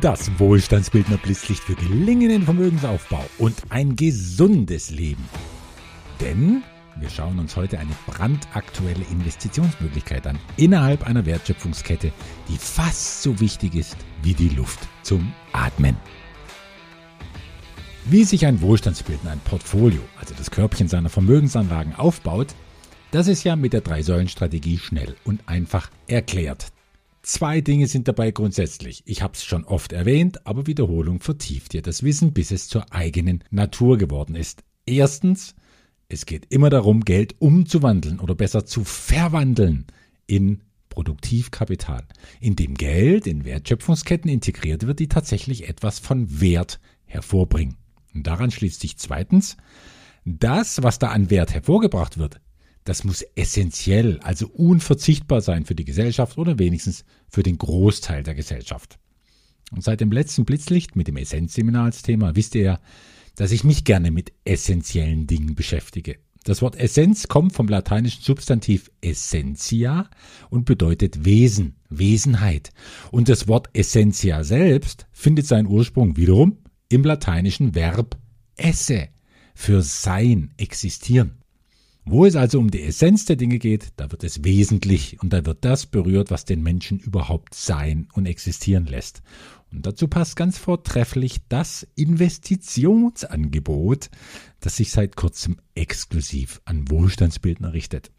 Das Wohlstandsbildner Blitzlicht für gelingenden Vermögensaufbau und ein gesundes Leben. Denn wir schauen uns heute eine brandaktuelle Investitionsmöglichkeit an innerhalb einer Wertschöpfungskette, die fast so wichtig ist wie die Luft zum Atmen. Wie sich ein Wohlstandsbildner ein Portfolio, also das Körbchen seiner Vermögensanlagen aufbaut, das ist ja mit der Drei-Säulen-Strategie schnell und einfach erklärt. Zwei Dinge sind dabei grundsätzlich. Ich habe es schon oft erwähnt, aber Wiederholung vertieft dir das Wissen, bis es zur eigenen Natur geworden ist. Erstens, es geht immer darum, Geld umzuwandeln oder besser zu verwandeln in Produktivkapital, in dem Geld in Wertschöpfungsketten integriert wird, die tatsächlich etwas von Wert hervorbringen. Und daran schließt sich zweitens, das, was da an Wert hervorgebracht wird, das muss essentiell, also unverzichtbar sein für die Gesellschaft oder wenigstens für den Großteil der Gesellschaft. Und seit dem letzten Blitzlicht mit dem Essenzseminar als Thema wisst ihr ja, dass ich mich gerne mit essentiellen Dingen beschäftige. Das Wort Essenz kommt vom lateinischen Substantiv essentia und bedeutet Wesen, Wesenheit. Und das Wort essentia selbst findet seinen Ursprung wiederum im lateinischen Verb esse, für sein, existieren. Wo es also um die Essenz der Dinge geht, da wird es wesentlich und da wird das berührt, was den Menschen überhaupt sein und existieren lässt. Und dazu passt ganz vortrefflich das Investitionsangebot, das sich seit kurzem exklusiv an Wohlstandsbildner richtet.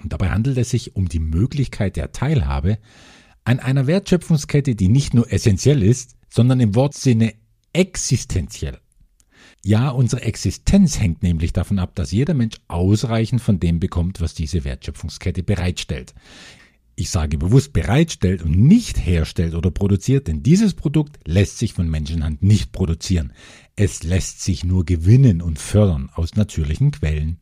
Und dabei handelt es sich um die Möglichkeit der Teilhabe an einer Wertschöpfungskette, die nicht nur essentiell ist, sondern im Wortsinne existenziell. Ja, unsere Existenz hängt nämlich davon ab, dass jeder Mensch ausreichend von dem bekommt, was diese Wertschöpfungskette bereitstellt. Ich sage bewusst bereitstellt und nicht herstellt oder produziert, denn dieses Produkt lässt sich von Menschenhand nicht produzieren. Es lässt sich nur gewinnen und fördern aus natürlichen Quellen.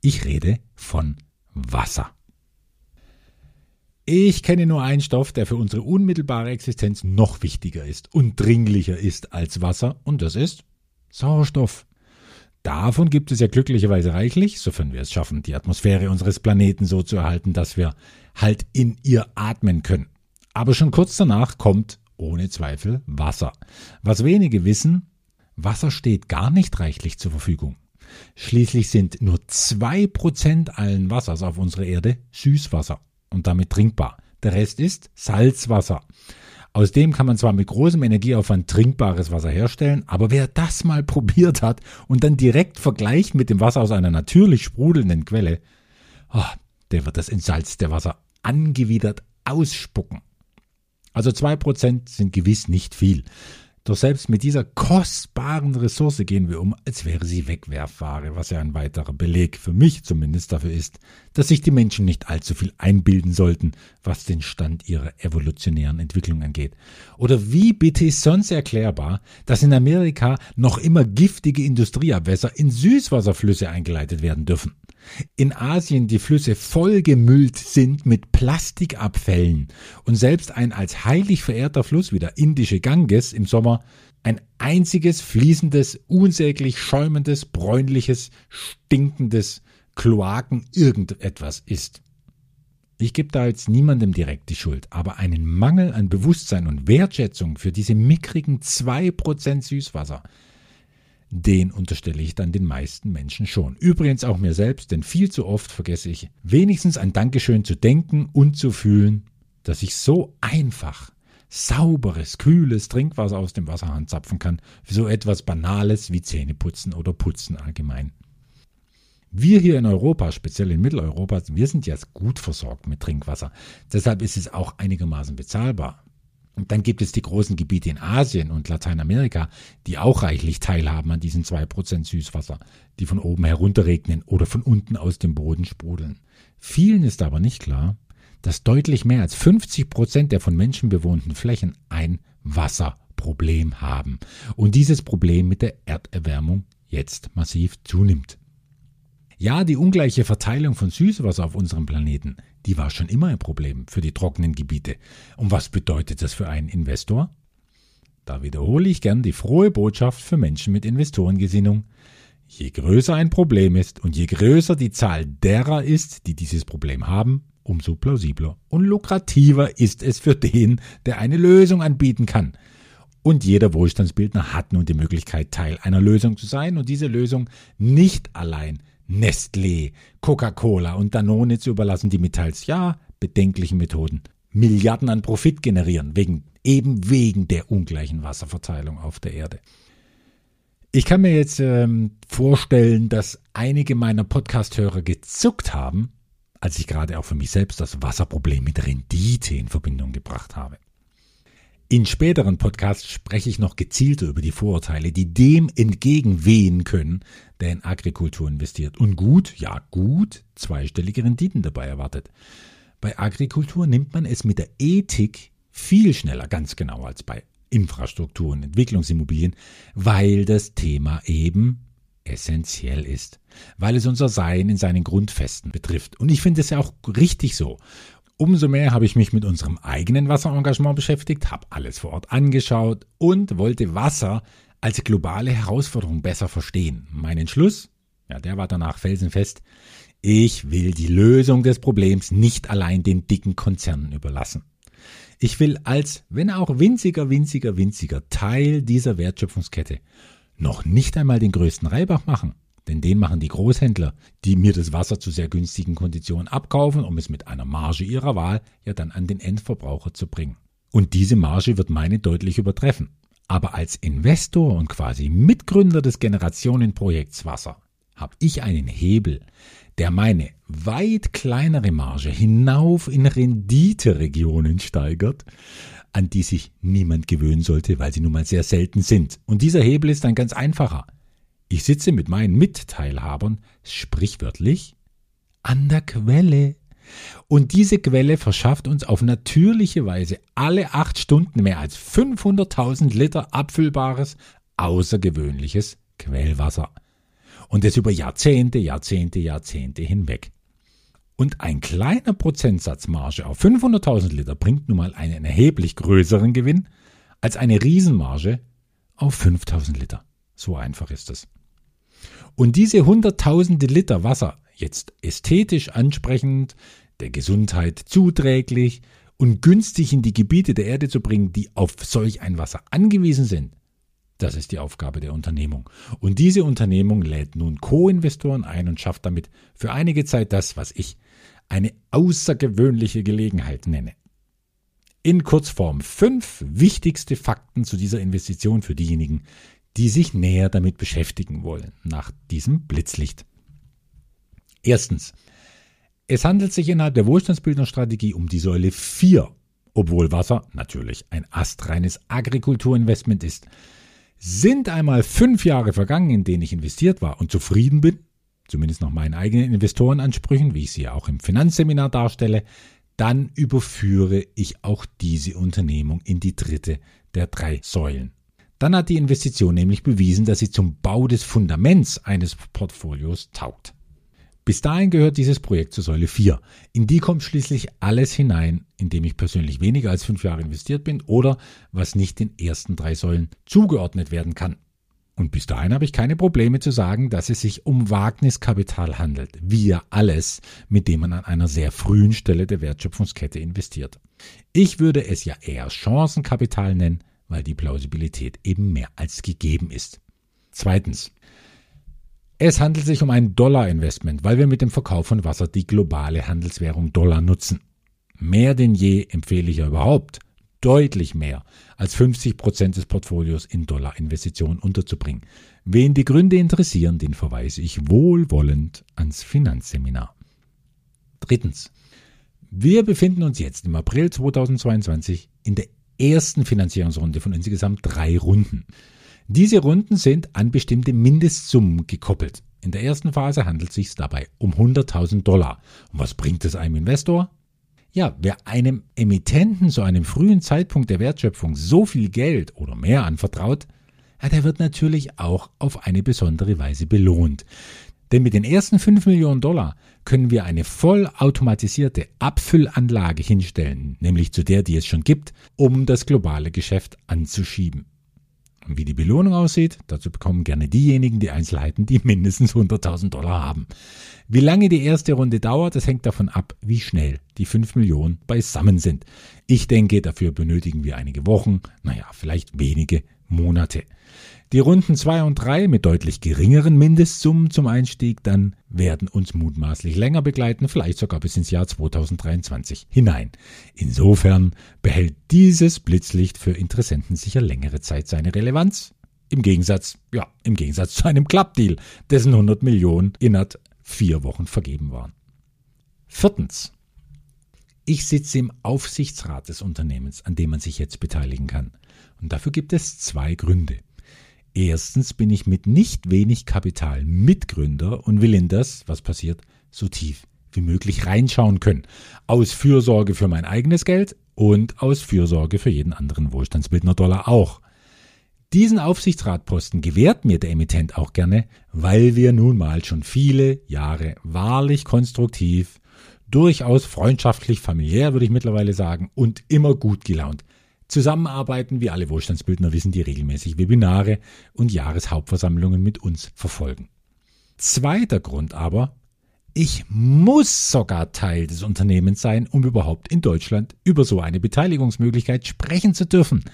Ich rede von Wasser. Ich kenne nur einen Stoff, der für unsere unmittelbare Existenz noch wichtiger ist und dringlicher ist als Wasser, und das ist Sauerstoff. Davon gibt es ja glücklicherweise reichlich, sofern wir es schaffen, die Atmosphäre unseres Planeten so zu erhalten, dass wir halt in ihr atmen können. Aber schon kurz danach kommt ohne Zweifel Wasser. Was wenige wissen, Wasser steht gar nicht reichlich zur Verfügung. Schließlich sind nur zwei Prozent allen Wassers auf unserer Erde Süßwasser und damit trinkbar. Der Rest ist Salzwasser. Aus dem kann man zwar mit großem Energieaufwand trinkbares Wasser herstellen, aber wer das mal probiert hat und dann direkt vergleicht mit dem Wasser aus einer natürlich sprudelnden Quelle, oh, der wird das entsalzte Wasser angewidert ausspucken. Also zwei Prozent sind gewiss nicht viel. Doch selbst mit dieser kostbaren Ressource gehen wir um, als wäre sie Wegwerfware, was ja ein weiterer Beleg für mich zumindest dafür ist, dass sich die Menschen nicht allzu viel einbilden sollten, was den Stand ihrer evolutionären Entwicklung angeht. Oder wie bitte ist sonst erklärbar, dass in Amerika noch immer giftige Industrieabwässer in Süßwasserflüsse eingeleitet werden dürfen? In Asien die Flüsse vollgemüllt sind mit Plastikabfällen und selbst ein als heilig verehrter Fluss wie der indische Ganges im Sommer ein einziges fließendes, unsäglich schäumendes, bräunliches, stinkendes Kloaken irgendetwas ist. Ich gebe da jetzt niemandem direkt die Schuld, aber einen Mangel an Bewusstsein und Wertschätzung für diese mickrigen zwei Prozent Süßwasser, den unterstelle ich dann den meisten Menschen schon. Übrigens auch mir selbst, denn viel zu oft vergesse ich wenigstens ein Dankeschön zu denken und zu fühlen, dass ich so einfach sauberes, kühles Trinkwasser aus dem Wasserhahn zapfen kann, für so etwas Banales wie Zähneputzen oder Putzen allgemein. Wir hier in Europa, speziell in Mitteleuropa, wir sind jetzt gut versorgt mit Trinkwasser. Deshalb ist es auch einigermaßen bezahlbar. Und dann gibt es die großen Gebiete in Asien und Lateinamerika, die auch reichlich teilhaben an diesen zwei Prozent Süßwasser, die von oben herunterregnen oder von unten aus dem Boden sprudeln. Vielen ist aber nicht klar, dass deutlich mehr als 50 Prozent der von Menschen bewohnten Flächen ein Wasserproblem haben und dieses Problem mit der Erderwärmung jetzt massiv zunimmt. Ja, die ungleiche Verteilung von Süßwasser auf unserem Planeten, die war schon immer ein Problem für die trockenen Gebiete. Und was bedeutet das für einen Investor? Da wiederhole ich gern die frohe Botschaft für Menschen mit Investorengesinnung. Je größer ein Problem ist und je größer die Zahl derer ist, die dieses Problem haben, umso plausibler und lukrativer ist es für den, der eine Lösung anbieten kann. Und jeder Wohlstandsbildner hat nun die Möglichkeit, Teil einer Lösung zu sein und diese Lösung nicht allein Nestlé, Coca-Cola und Danone zu überlassen, die mit teils ja bedenklichen Methoden Milliarden an Profit generieren, wegen, eben wegen der ungleichen Wasserverteilung auf der Erde. Ich kann mir jetzt ähm, vorstellen, dass einige meiner Podcast-Hörer gezuckt haben, als ich gerade auch für mich selbst das Wasserproblem mit Rendite in Verbindung gebracht habe. In späteren Podcasts spreche ich noch gezielter über die Vorurteile, die dem entgegenwehen können, der in Agrikultur investiert und gut, ja gut, zweistellige Renditen dabei erwartet. Bei Agrikultur nimmt man es mit der Ethik viel schneller, ganz genau als bei Infrastruktur und Entwicklungsimmobilien, weil das Thema eben essentiell ist, weil es unser Sein in seinen Grundfesten betrifft. Und ich finde es ja auch richtig so. Umso mehr habe ich mich mit unserem eigenen Wasserengagement beschäftigt, habe alles vor Ort angeschaut und wollte Wasser als globale Herausforderung besser verstehen. Mein Entschluss, ja, der war danach felsenfest. Ich will die Lösung des Problems nicht allein den dicken Konzernen überlassen. Ich will als, wenn auch winziger, winziger, winziger Teil dieser Wertschöpfungskette noch nicht einmal den größten Reibach machen, denn den machen die Großhändler, die mir das Wasser zu sehr günstigen Konditionen abkaufen, um es mit einer Marge ihrer Wahl ja dann an den Endverbraucher zu bringen. Und diese Marge wird meine deutlich übertreffen. Aber als Investor und quasi Mitgründer des Generationenprojekts Wasser habe ich einen Hebel, der meine weit kleinere Marge hinauf in Renditeregionen steigert, an die sich niemand gewöhnen sollte, weil sie nun mal sehr selten sind. Und dieser Hebel ist ein ganz einfacher. Ich sitze mit meinen Mitteilhabern sprichwörtlich an der Quelle. Und diese Quelle verschafft uns auf natürliche Weise alle acht Stunden mehr als 500.000 Liter abfüllbares, außergewöhnliches Quellwasser. Und das über Jahrzehnte, Jahrzehnte, Jahrzehnte hinweg. Und ein kleiner Prozentsatz Marge auf 500.000 Liter bringt nun mal einen erheblich größeren Gewinn als eine Riesenmarge auf 5.000 Liter. So einfach ist es. Und diese hunderttausende Liter Wasser, jetzt ästhetisch ansprechend, der Gesundheit zuträglich und günstig in die Gebiete der Erde zu bringen, die auf solch ein Wasser angewiesen sind, das ist die Aufgabe der Unternehmung. Und diese Unternehmung lädt nun Co-Investoren ein und schafft damit für einige Zeit das, was ich eine außergewöhnliche Gelegenheit nenne. In Kurzform fünf wichtigste Fakten zu dieser Investition für diejenigen, die sich näher damit beschäftigen wollen, nach diesem Blitzlicht. Erstens. Es handelt sich innerhalb der Wohlstandsbildungsstrategie um die Säule 4, obwohl Wasser natürlich ein astreines Agrikulturinvestment ist. Sind einmal fünf Jahre vergangen, in denen ich investiert war und zufrieden bin, zumindest nach meinen eigenen Investorenansprüchen, wie ich sie ja auch im Finanzseminar darstelle, dann überführe ich auch diese Unternehmung in die dritte der drei Säulen. Dann hat die Investition nämlich bewiesen, dass sie zum Bau des Fundaments eines Portfolios taugt. Bis dahin gehört dieses Projekt zur Säule 4. In die kommt schließlich alles hinein, in dem ich persönlich weniger als fünf Jahre investiert bin oder was nicht den ersten drei Säulen zugeordnet werden kann. Und bis dahin habe ich keine Probleme zu sagen, dass es sich um Wagniskapital handelt, wie ja alles, mit dem man an einer sehr frühen Stelle der Wertschöpfungskette investiert. Ich würde es ja eher Chancenkapital nennen, weil die Plausibilität eben mehr als gegeben ist. Zweitens. Es handelt sich um ein Dollar-Investment, weil wir mit dem Verkauf von Wasser die globale Handelswährung Dollar nutzen. Mehr denn je empfehle ich ja überhaupt, deutlich mehr als 50 Prozent des Portfolios in Dollar-Investitionen unterzubringen. Wen die Gründe interessieren, den verweise ich wohlwollend ans Finanzseminar. Drittens. Wir befinden uns jetzt im April 2022 in der ersten Finanzierungsrunde von insgesamt drei Runden. Diese Runden sind an bestimmte Mindestsummen gekoppelt. In der ersten Phase handelt es sich dabei um 100.000 Dollar. Und was bringt es einem Investor? Ja, wer einem Emittenten zu einem frühen Zeitpunkt der Wertschöpfung so viel Geld oder mehr anvertraut, ja, der wird natürlich auch auf eine besondere Weise belohnt. Denn mit den ersten 5 Millionen Dollar können wir eine vollautomatisierte Abfüllanlage hinstellen, nämlich zu der, die es schon gibt, um das globale Geschäft anzuschieben. Und wie die Belohnung aussieht, dazu bekommen gerne diejenigen die Einzelheiten, die mindestens 100.000 Dollar haben. Wie lange die erste Runde dauert, das hängt davon ab, wie schnell die 5 Millionen beisammen sind. Ich denke, dafür benötigen wir einige Wochen, naja, vielleicht wenige Monate. Die Runden 2 und 3 mit deutlich geringeren Mindestsummen zum Einstieg dann werden uns mutmaßlich länger begleiten, vielleicht sogar bis ins Jahr 2023 hinein. Insofern behält dieses Blitzlicht für Interessenten sicher längere Zeit seine Relevanz. Im Gegensatz, ja, im Gegensatz zu einem Clubdeal, dessen 100 Millionen innerhalb vier Wochen vergeben waren. Viertens. Ich sitze im Aufsichtsrat des Unternehmens, an dem man sich jetzt beteiligen kann. Und dafür gibt es zwei Gründe. Erstens bin ich mit nicht wenig Kapital Mitgründer und will in das, was passiert, so tief wie möglich reinschauen können. Aus Fürsorge für mein eigenes Geld und aus Fürsorge für jeden anderen Wohlstandsbildner Dollar auch. Diesen Aufsichtsratposten gewährt mir der Emittent auch gerne, weil wir nun mal schon viele Jahre wahrlich konstruktiv, durchaus freundschaftlich, familiär würde ich mittlerweile sagen, und immer gut gelaunt zusammenarbeiten, wie alle Wohlstandsbildner wissen, die regelmäßig Webinare und Jahreshauptversammlungen mit uns verfolgen. Zweiter Grund aber, ich muss sogar Teil des Unternehmens sein, um überhaupt in Deutschland über so eine Beteiligungsmöglichkeit sprechen zu dürfen.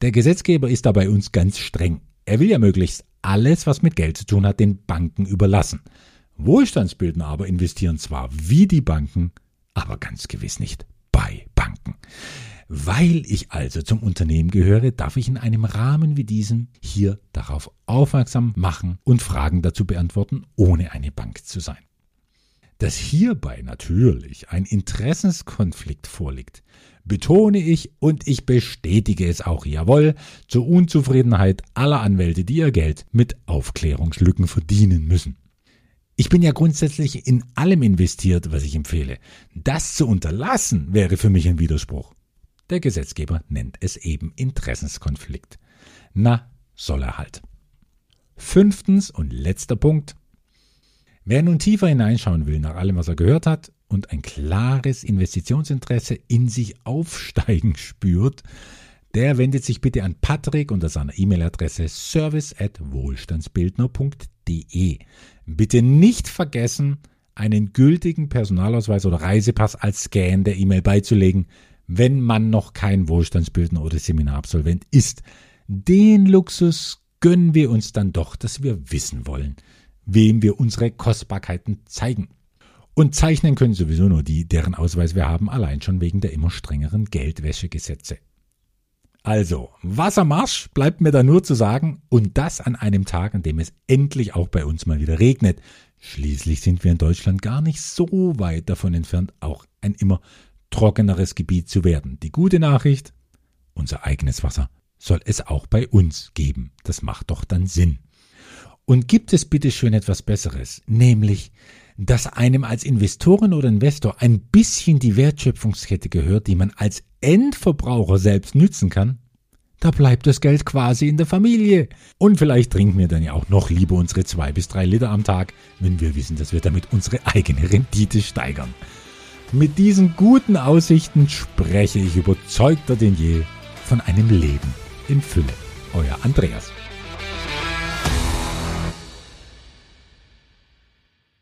Der Gesetzgeber ist da bei uns ganz streng. Er will ja möglichst alles, was mit Geld zu tun hat, den Banken überlassen. Wohlstandsbildner aber investieren zwar wie die Banken, aber ganz gewiss nicht bei Banken. Weil ich also zum Unternehmen gehöre, darf ich in einem Rahmen wie diesem hier darauf aufmerksam machen und Fragen dazu beantworten, ohne eine Bank zu sein. Dass hierbei natürlich ein Interessenskonflikt vorliegt, betone ich und ich bestätige es auch, jawohl, zur Unzufriedenheit aller Anwälte, die ihr Geld mit Aufklärungslücken verdienen müssen. Ich bin ja grundsätzlich in allem investiert, was ich empfehle. Das zu unterlassen wäre für mich ein Widerspruch. Der Gesetzgeber nennt es eben Interessenskonflikt. Na, soll er halt. Fünftens und letzter Punkt. Wer nun tiefer hineinschauen will nach allem, was er gehört hat und ein klares Investitionsinteresse in sich aufsteigen spürt, der wendet sich bitte an Patrick unter seiner E-Mail-Adresse service at wohlstandsbildner.de. Bitte nicht vergessen, einen gültigen Personalausweis oder Reisepass als Scan der E-Mail beizulegen wenn man noch kein Wohlstandsbildner oder Seminarabsolvent ist. Den Luxus gönnen wir uns dann doch, dass wir wissen wollen, wem wir unsere Kostbarkeiten zeigen. Und zeichnen können sowieso nur die, deren Ausweis wir haben, allein schon wegen der immer strengeren Geldwäschegesetze. Also, Wassermarsch bleibt mir da nur zu sagen, und das an einem Tag, an dem es endlich auch bei uns mal wieder regnet. Schließlich sind wir in Deutschland gar nicht so weit davon entfernt, auch ein immer trockeneres Gebiet zu werden. Die gute Nachricht, unser eigenes Wasser soll es auch bei uns geben. Das macht doch dann Sinn. Und gibt es bitte schön etwas Besseres, nämlich, dass einem als Investorin oder Investor ein bisschen die Wertschöpfungskette gehört, die man als Endverbraucher selbst nützen kann? Da bleibt das Geld quasi in der Familie. Und vielleicht trinken wir dann ja auch noch lieber unsere zwei bis drei Liter am Tag, wenn wir wissen, dass wir damit unsere eigene Rendite steigern. Mit diesen guten Aussichten spreche ich überzeugter denn je von einem Leben in Fülle. Euer Andreas.